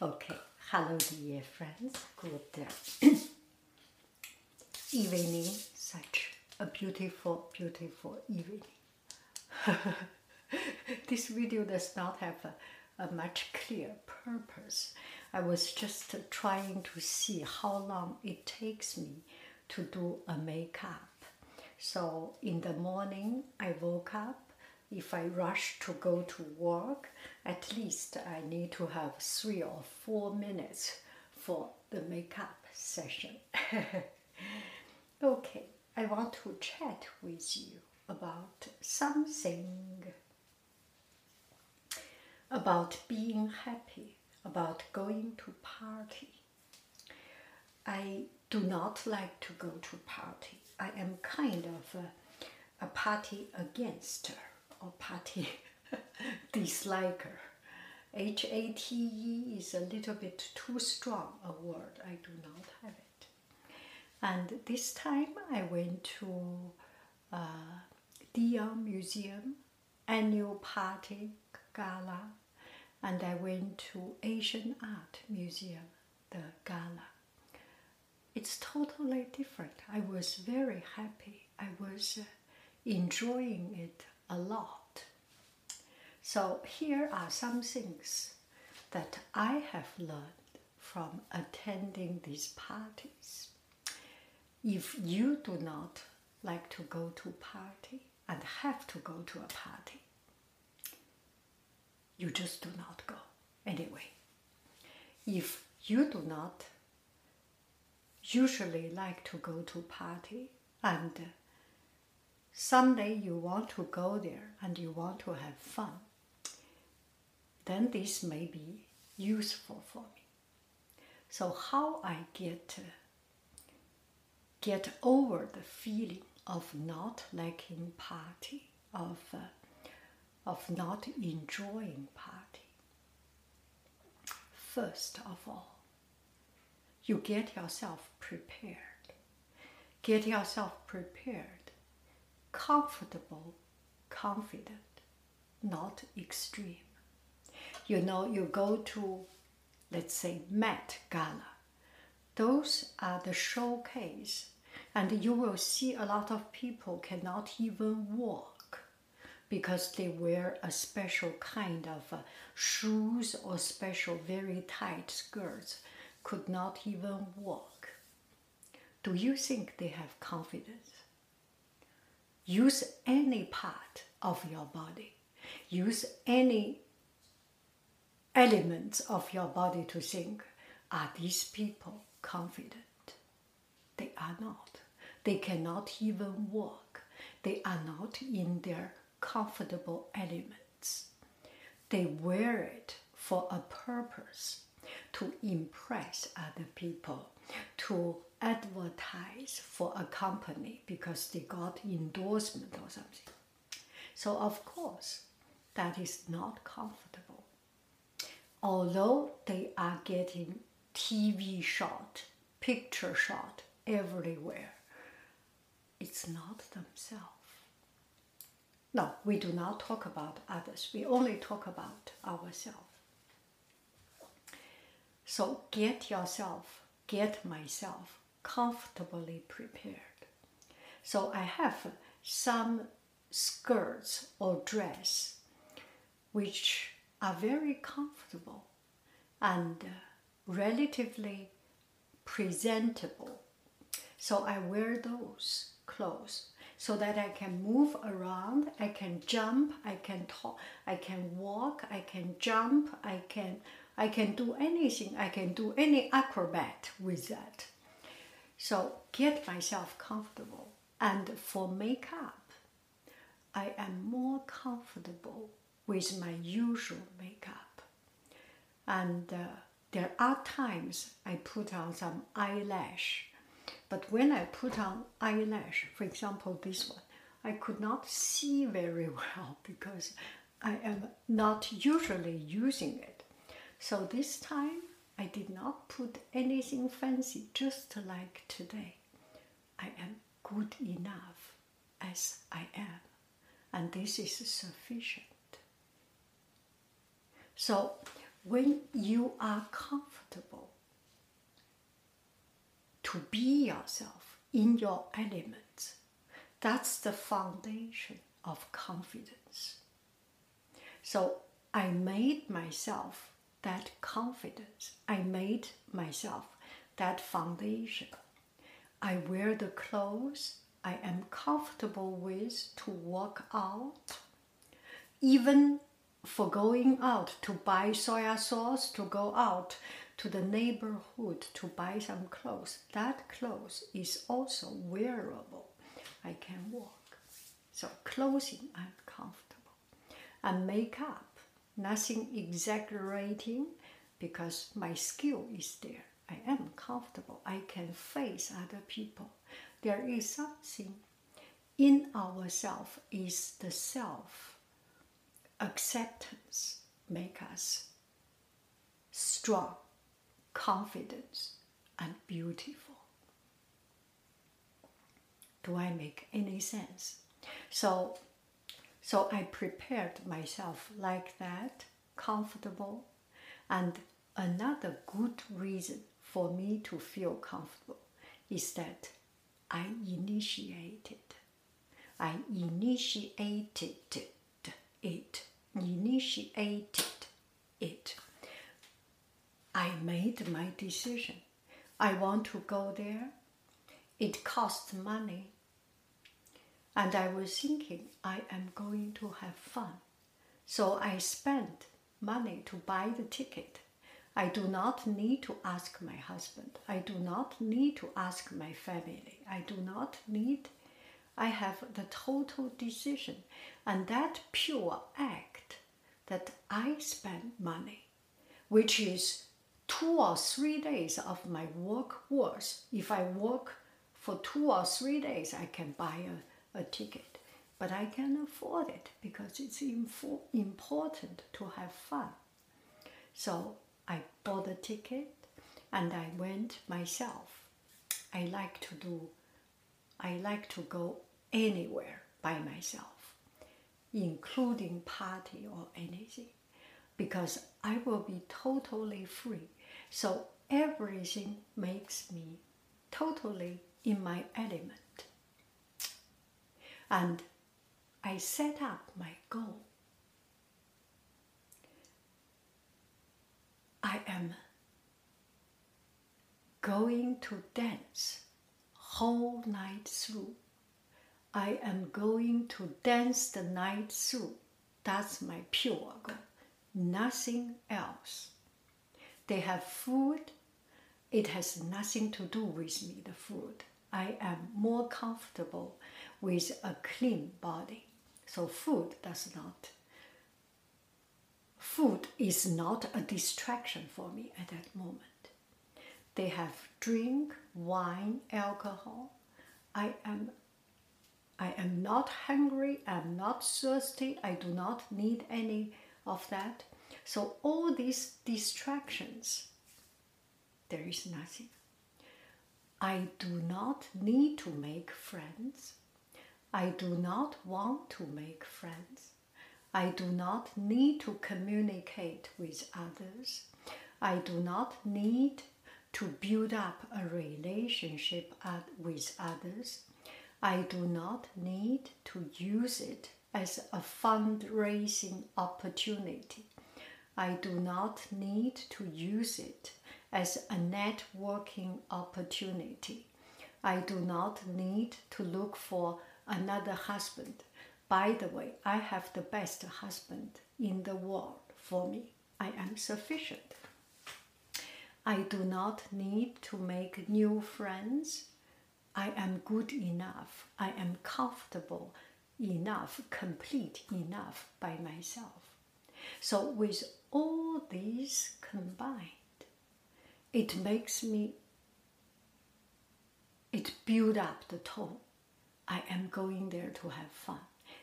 Okay, hello dear friends. Good uh, evening. Such a beautiful, beautiful evening. this video does not have a, a much clear purpose. I was just trying to see how long it takes me to do a makeup. So in the morning, I woke up. If I rush to go to work, at least I need to have three or four minutes for the makeup session. okay, I want to chat with you about something about being happy, about going to party. I do not like to go to party. I am kind of a, a party against or party disliker. H A T E is a little bit too strong a word. I do not have it. And this time I went to uh, de Young Museum annual party gala, and I went to Asian Art Museum the gala. It's totally different. I was very happy. I was uh, enjoying it a lot. So, here are some things that I have learned from attending these parties. If you do not like to go to party and have to go to a party, you just do not go anyway. If you do not usually like to go to party and someday you want to go there and you want to have fun, then this may be useful for me. So how I get get over the feeling of not liking party, of uh, of not enjoying party. First of all, you get yourself prepared. Get yourself prepared, comfortable, confident, not extreme. You know, you go to, let's say, Met Gala. Those are the showcase, and you will see a lot of people cannot even walk because they wear a special kind of uh, shoes or special very tight skirts could not even walk. Do you think they have confidence? Use any part of your body, use any elements of your body to think are these people confident? They are not. They cannot even walk. They are not in their comfortable elements. They wear it for a purpose to impress other people, to advertise for a company because they got endorsement or something. So, of course, that is not comfortable. Although they are getting TV shot, picture shot everywhere. It's not themselves. No, we do not talk about others. We only talk about ourselves. So get yourself, get myself comfortably prepared. So I have some skirts or dress which are very comfortable and uh, relatively presentable. So I wear those clothes so that I can move around, I can jump, I can talk, I can walk, I can jump, I can I can do anything, I can do any acrobat with that. So get myself comfortable. And for makeup, I am more comfortable with my usual makeup. And uh, there are times I put on some eyelash but when I put on eyelash, for example, this one, I could not see very well because I am not usually using it. So this time I did not put anything fancy, just like today. I am good enough as I am, and this is sufficient. So when you are comfortable to be yourself in your element. That's the foundation of confidence. So I made myself that confidence. I made myself that foundation. I wear the clothes I am comfortable with to walk out. Even for going out to buy soya sauce to go out to the neighborhood to buy some clothes. That clothes is also wearable. I can walk. So clothing, I'm comfortable. And makeup, nothing exaggerating because my skill is there. I am comfortable. I can face other people. There is something in ourself is the self acceptance make us strong confidence, and beautiful. Do I make any sense? So, so I prepared myself like that, comfortable, and another good reason for me to feel comfortable is that I initiated. I initiated it. Initiated it. I made my decision. I want to go there. It costs money. And I was thinking, I am going to have fun. So I spent money to buy the ticket. I do not need to ask my husband. I do not need to ask my family. I do not need, I have the total decision. And that pure act that I spend money, which is two or three days of my work worth. If I work for two or three days, I can buy a, a ticket. But I can afford it because it's info- important to have fun. So I bought a ticket and I went myself. I like to do, I like to go anywhere by myself, including party or anything, because I will be totally free so everything makes me totally in my element. And I set up my goal. I am going to dance whole night through. I am going to dance the night through. That's my pure goal. Nothing else. They have food. It has nothing to do with me, the food. I am more comfortable with a clean body. So food does not food is not a distraction for me at that moment. They have drink, wine, alcohol. I am I am not hungry, I'm not thirsty, I do not need any of that. So all these distractions there is nothing. I do not need to make friends. I do not want to make friends. I do not need to communicate with others. I do not need to build up a relationship with others. I do not need to use it as a fundraising opportunity. I do not need to use it as a networking opportunity. I do not need to look for another husband. By the way, I have the best husband in the world for me. I am sufficient. I do not need to make new friends. I am good enough. I am comfortable enough, complete enough by myself. So, with all these combined, it makes me, it builds up the tone. I am going there to have fun.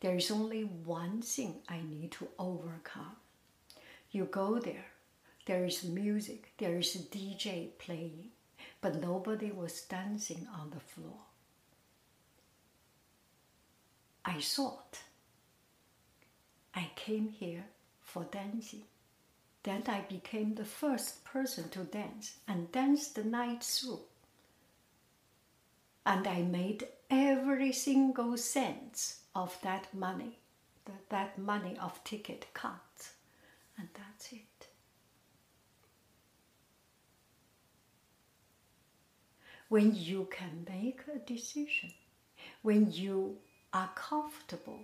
There is only one thing I need to overcome. You go there, there is music, there is a DJ playing, but nobody was dancing on the floor. I thought I came here for dancing. Then I became the first person to dance and danced the night through. And I made every single cent of that money, that that money of ticket cut, and that's it. When you can make a decision, when you are comfortable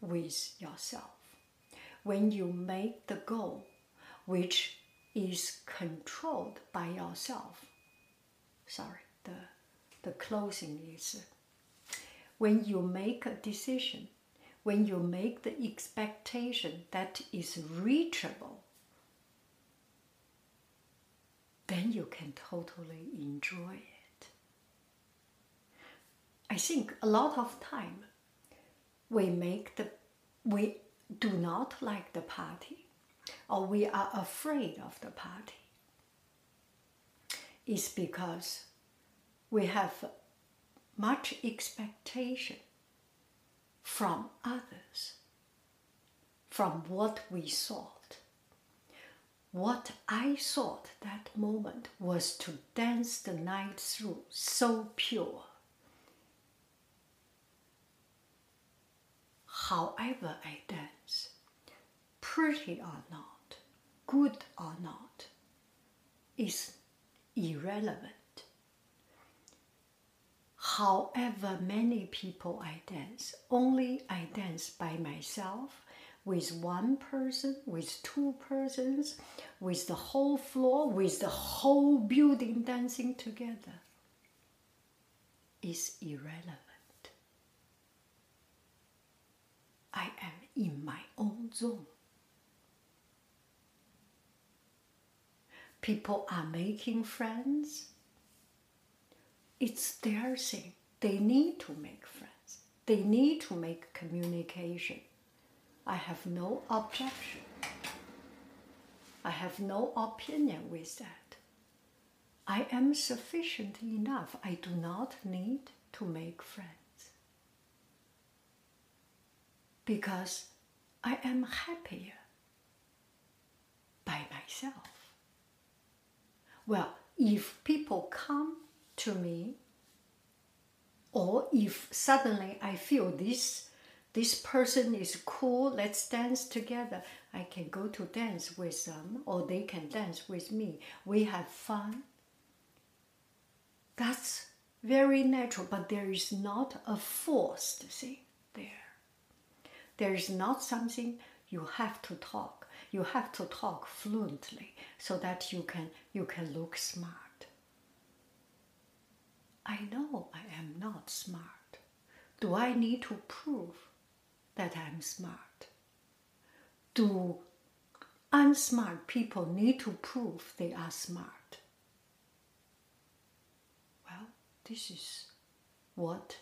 with yourself, when you make the goal which is controlled by yourself. Sorry, the, the closing is when you make a decision, when you make the expectation that is reachable, then you can totally enjoy it. I think a lot of time we make the we do not like the party or we are afraid of the party is because we have much expectation from others, from what we thought. What I thought that moment was to dance the night through so pure. However, I dance, pretty or not, good or not, is irrelevant. However, many people I dance, only I dance by myself, with one person, with two persons, with the whole floor, with the whole building dancing together, is irrelevant. I am in my own zone. People are making friends. It's their thing. They need to make friends. They need to make communication. I have no objection. I have no opinion with that. I am sufficient enough. I do not need to make friends because I am happier by myself. Well, if people come to me, or if suddenly I feel this this person is cool, let's dance together. I can go to dance with them, or they can dance with me. We have fun. That's very natural, but there is not a forced thing there. There is not something you have to talk. You have to talk fluently so that you can you can look smart. I know I am not smart. Do I need to prove that I'm smart? Do unsmart people need to prove they are smart? Well, this is what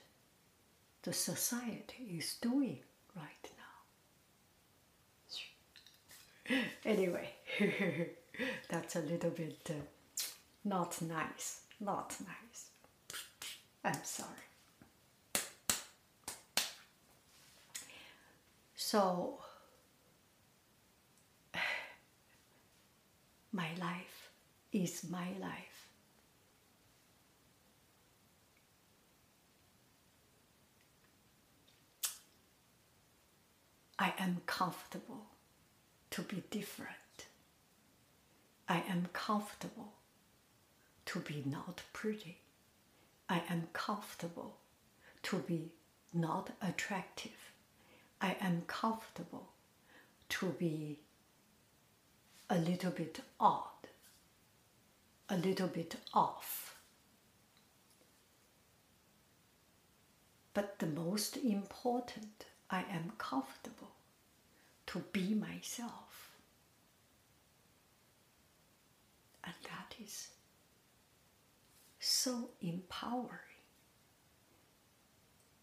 the society is doing right now. anyway, that's a little bit uh, not nice, not nice. I'm sorry. So, my life is my life. I am comfortable to be different. I am comfortable to be not pretty. I am comfortable to be not attractive. I am comfortable to be a little bit odd, a little bit off. But the most important, I am comfortable to be myself. And that is so empowering.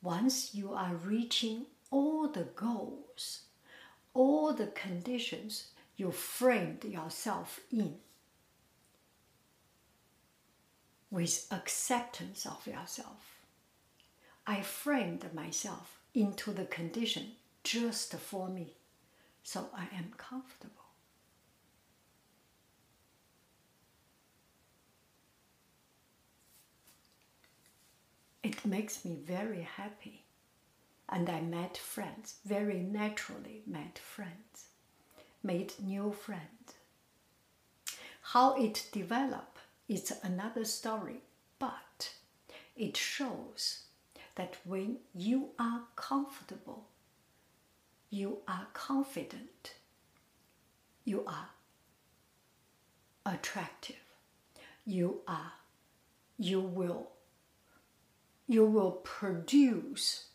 Once you are reaching all the goals, all the conditions you framed yourself in, with acceptance of yourself. I framed myself into the condition just for me, so I am comfortable. It makes me very happy. And I met friends, very naturally met friends, made new friends. How it developed is another story, but it shows that when you are comfortable, you are confident, you are attractive, you are, you will, you will produce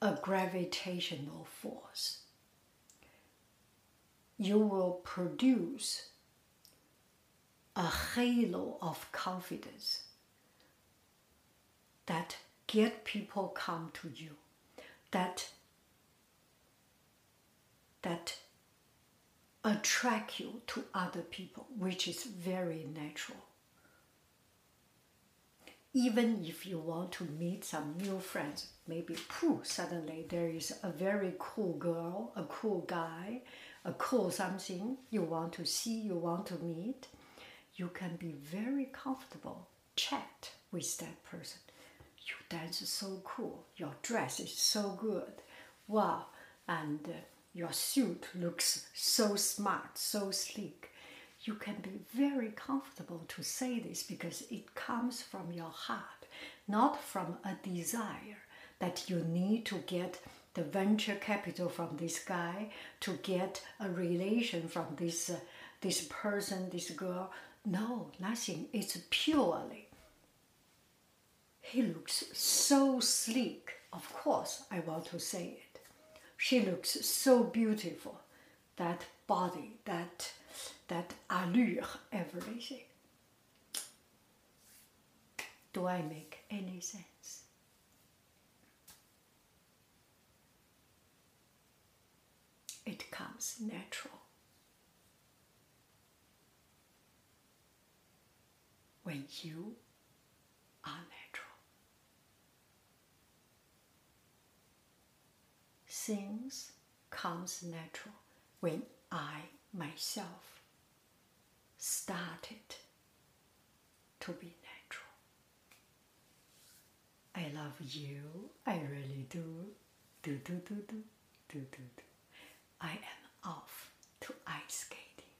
a gravitational force. You will produce a halo of confidence that get people come to you that that attract you to other people which is very natural even if you want to meet some new friends maybe pooh suddenly there is a very cool girl a cool guy a cool something you want to see you want to meet you can be very comfortable chat with that person. You dance so cool your dress is so good wow and uh, your suit looks so smart so sleek you can be very comfortable to say this because it comes from your heart not from a desire that you need to get the venture capital from this guy to get a relation from this uh, this person this girl no nothing it's purely he looks so sleek. Of course, I want to say it. She looks so beautiful. That body, that that allure, everything. Do I make any sense? It comes natural. When you are natural. things comes natural when I myself started to be natural. I love you, I really do. Do do do do do do do. I am off to ice skating.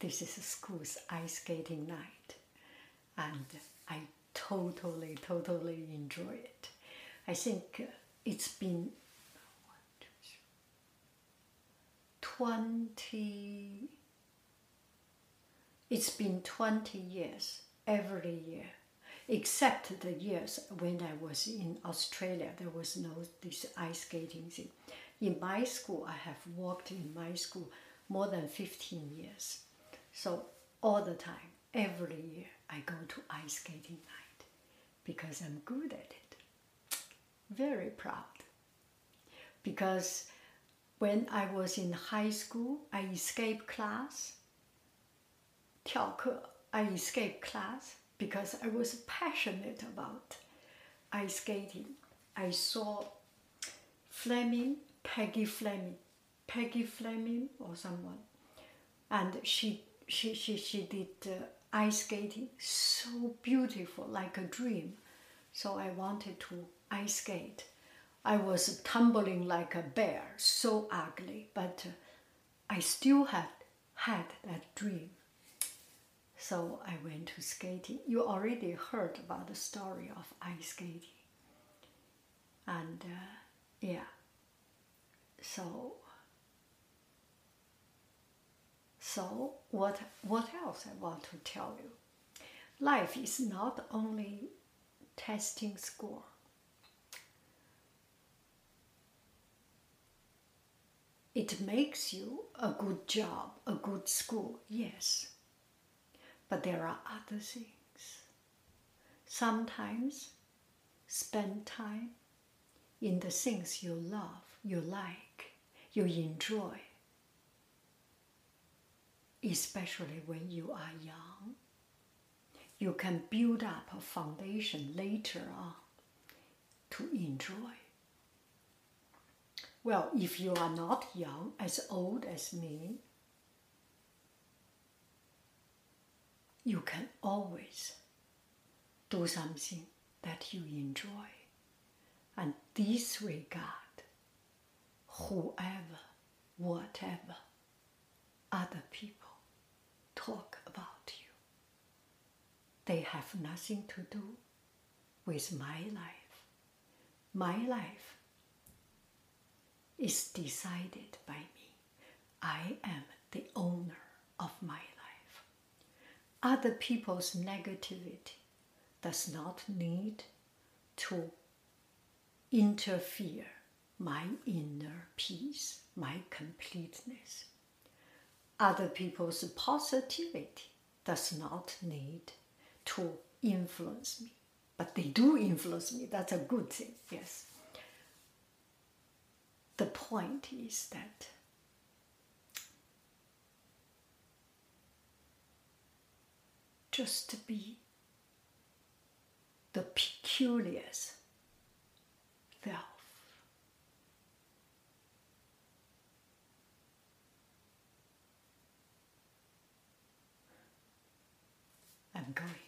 This is school's ice skating night, and I totally, totally enjoy it. I think it's been 20 it's been 20 years every year except the years when i was in australia there was no this ice skating thing. In my school i have walked in my school more than 15 years. So all the time every year i go to ice skating night because i'm good at it. Very proud. Because when I was in high school, I escaped class, I escaped class because I was passionate about ice skating. I saw Fleming, Peggy Fleming, Peggy Fleming or someone, and she she she she did uh, ice skating so beautiful, like a dream. So I wanted to ice skate. I was tumbling like a bear, so ugly, but uh, I still had had that dream. So I went to skating. You already heard about the story of ice skating. And uh, yeah, so so what what else I want to tell you? Life is not only testing score. It makes you a good job, a good school, yes. But there are other things. Sometimes spend time in the things you love, you like, you enjoy, especially when you are young. You can build up a foundation later on to enjoy. Well, if you are not young, as old as me, you can always do something that you enjoy and disregard whoever, whatever other people talk about you. They have nothing to do with my life. My life is decided by me. I am the owner of my life. Other people's negativity does not need to interfere my inner peace, my completeness. Other people's positivity does not need to influence me, but they do influence me. That's a good thing, yes. The point is that just to be the peculiar self. I'm going.